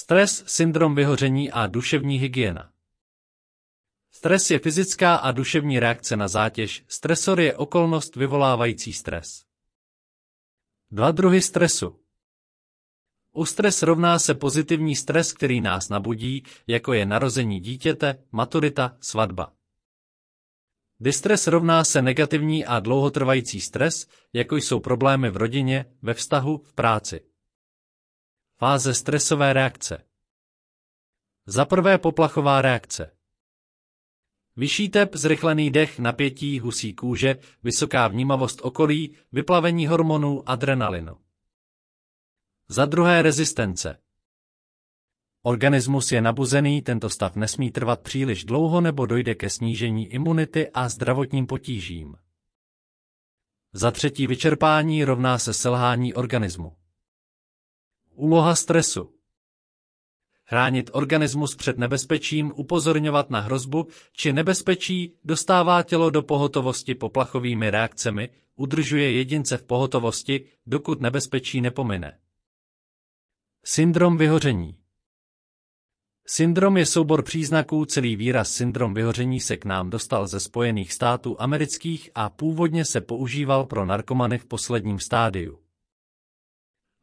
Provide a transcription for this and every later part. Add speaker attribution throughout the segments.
Speaker 1: Stres, syndrom vyhoření a duševní hygiena. Stres je fyzická a duševní reakce na zátěž, stresor je okolnost vyvolávající stres. Dva druhy stresu. U stres rovná se pozitivní stres, který nás nabudí, jako je narození dítěte, maturita, svatba. Distres rovná se negativní a dlouhotrvající stres, jako jsou problémy v rodině, ve vztahu, v práci. Fáze stresové reakce. Za prvé poplachová reakce. Vyšší tep, zrychlený dech, napětí husí kůže, vysoká vnímavost okolí, vyplavení hormonů adrenalinu. Za druhé rezistence. Organismus je nabuzený, tento stav nesmí trvat příliš dlouho nebo dojde ke snížení imunity a zdravotním potížím. Za třetí vyčerpání rovná se selhání organismu. Úloha stresu. Chránit organismus před nebezpečím, upozorňovat na hrozbu či nebezpečí, dostává tělo do pohotovosti poplachovými reakcemi, udržuje jedince v pohotovosti, dokud nebezpečí nepomine. Syndrom vyhoření Syndrom je soubor příznaků, celý výraz syndrom vyhoření se k nám dostal ze Spojených států amerických a původně se používal pro narkomany v posledním stádiu.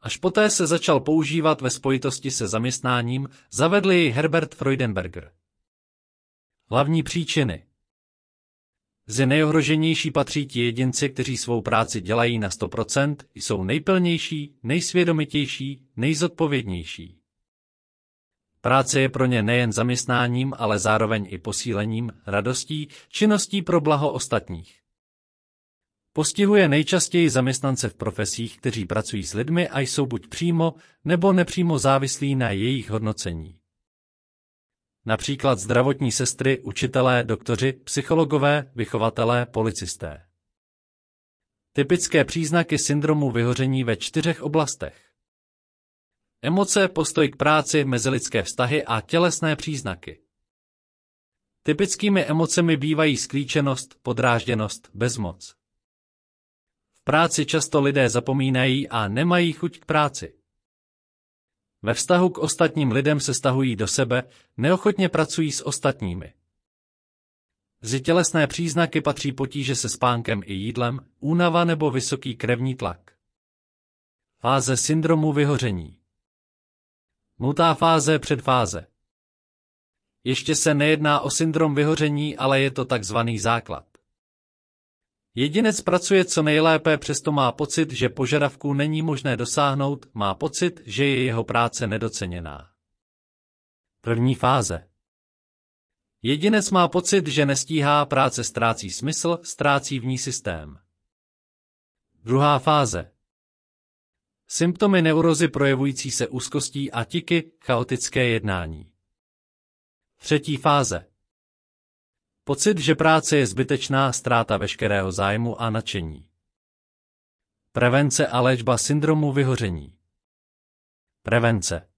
Speaker 1: Až poté se začal používat ve spojitosti se zaměstnáním, zavedl jej Herbert Freudenberger. Hlavní příčiny Z nejohroženější patří ti jedinci, kteří svou práci dělají na 100%, jsou nejplnější, nejsvědomitější, nejzodpovědnější. Práce je pro ně nejen zaměstnáním, ale zároveň i posílením, radostí, činností pro blaho ostatních. Postihuje nejčastěji zaměstnance v profesích, kteří pracují s lidmi a jsou buď přímo nebo nepřímo závislí na jejich hodnocení. Například zdravotní sestry, učitelé, doktoři, psychologové, vychovatelé, policisté. Typické příznaky syndromu vyhoření ve čtyřech oblastech. Emoce, postoj k práci, mezilidské vztahy a tělesné příznaky. Typickými emocemi bývají sklíčenost, podrážděnost, bezmoc. Práci často lidé zapomínají a nemají chuť k práci. Ve vztahu k ostatním lidem se stahují do sebe, neochotně pracují s ostatními. Mezi tělesné příznaky patří potíže se spánkem i jídlem, únava nebo vysoký krevní tlak. Fáze syndromu vyhoření Nutá fáze předfáze. Ještě se nejedná o syndrom vyhoření, ale je to takzvaný základ. Jedinec pracuje co nejlépe, přesto má pocit, že požadavků není možné dosáhnout, má pocit, že je jeho práce nedoceněná. První fáze. Jedinec má pocit, že nestíhá, práce ztrácí smysl, ztrácí v ní systém. Druhá fáze. Symptomy neurozy projevující se úzkostí a tiky, chaotické jednání. Třetí fáze. Pocit, že práce je zbytečná, ztráta veškerého zájmu a nadšení. Prevence a léčba syndromu vyhoření. Prevence.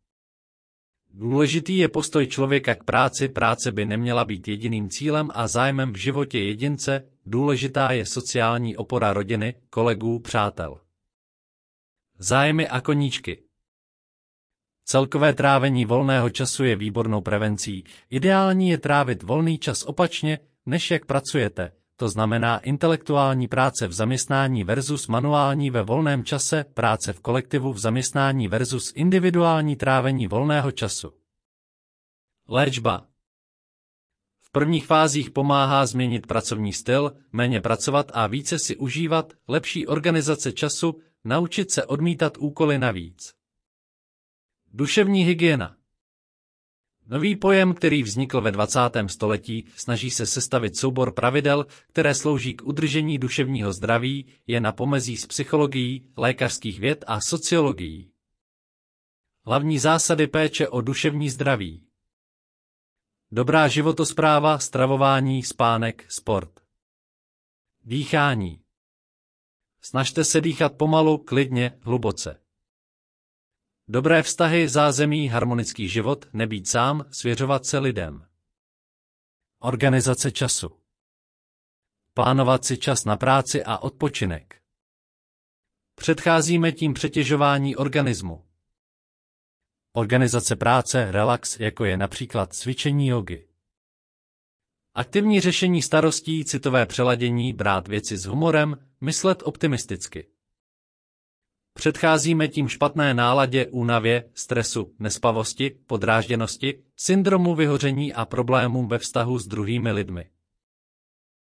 Speaker 1: Důležitý je postoj člověka k práci, práce by neměla být jediným cílem a zájmem v životě jedince, důležitá je sociální opora rodiny, kolegů, přátel. Zájmy a koníčky Celkové trávení volného času je výbornou prevencí. Ideální je trávit volný čas opačně, než jak pracujete, to znamená intelektuální práce v zaměstnání versus manuální ve volném čase, práce v kolektivu v zaměstnání versus individuální trávení volného času. Léčba V prvních fázích pomáhá změnit pracovní styl, méně pracovat a více si užívat, lepší organizace času, Naučit se odmítat úkoly navíc. Duševní hygiena Nový pojem, který vznikl ve 20. století, snaží se sestavit soubor pravidel, které slouží k udržení duševního zdraví, je na pomezí s psychologií, lékařských věd a sociologií. Hlavní zásady péče o duševní zdraví. Dobrá životospráva, stravování, spánek, sport. Dýchání. Snažte se dýchat pomalu, klidně, hluboce. Dobré vztahy, zázemí, harmonický život, nebýt sám, svěřovat se lidem. Organizace času. Plánovat si čas na práci a odpočinek. Předcházíme tím přetěžování organismu. Organizace práce, relax, jako je například cvičení jogy. Aktivní řešení starostí, citové přeladění, brát věci s humorem, myslet optimisticky. Předcházíme tím špatné náladě, únavě, stresu, nespavosti, podrážděnosti, syndromu vyhoření a problémům ve vztahu s druhými lidmi.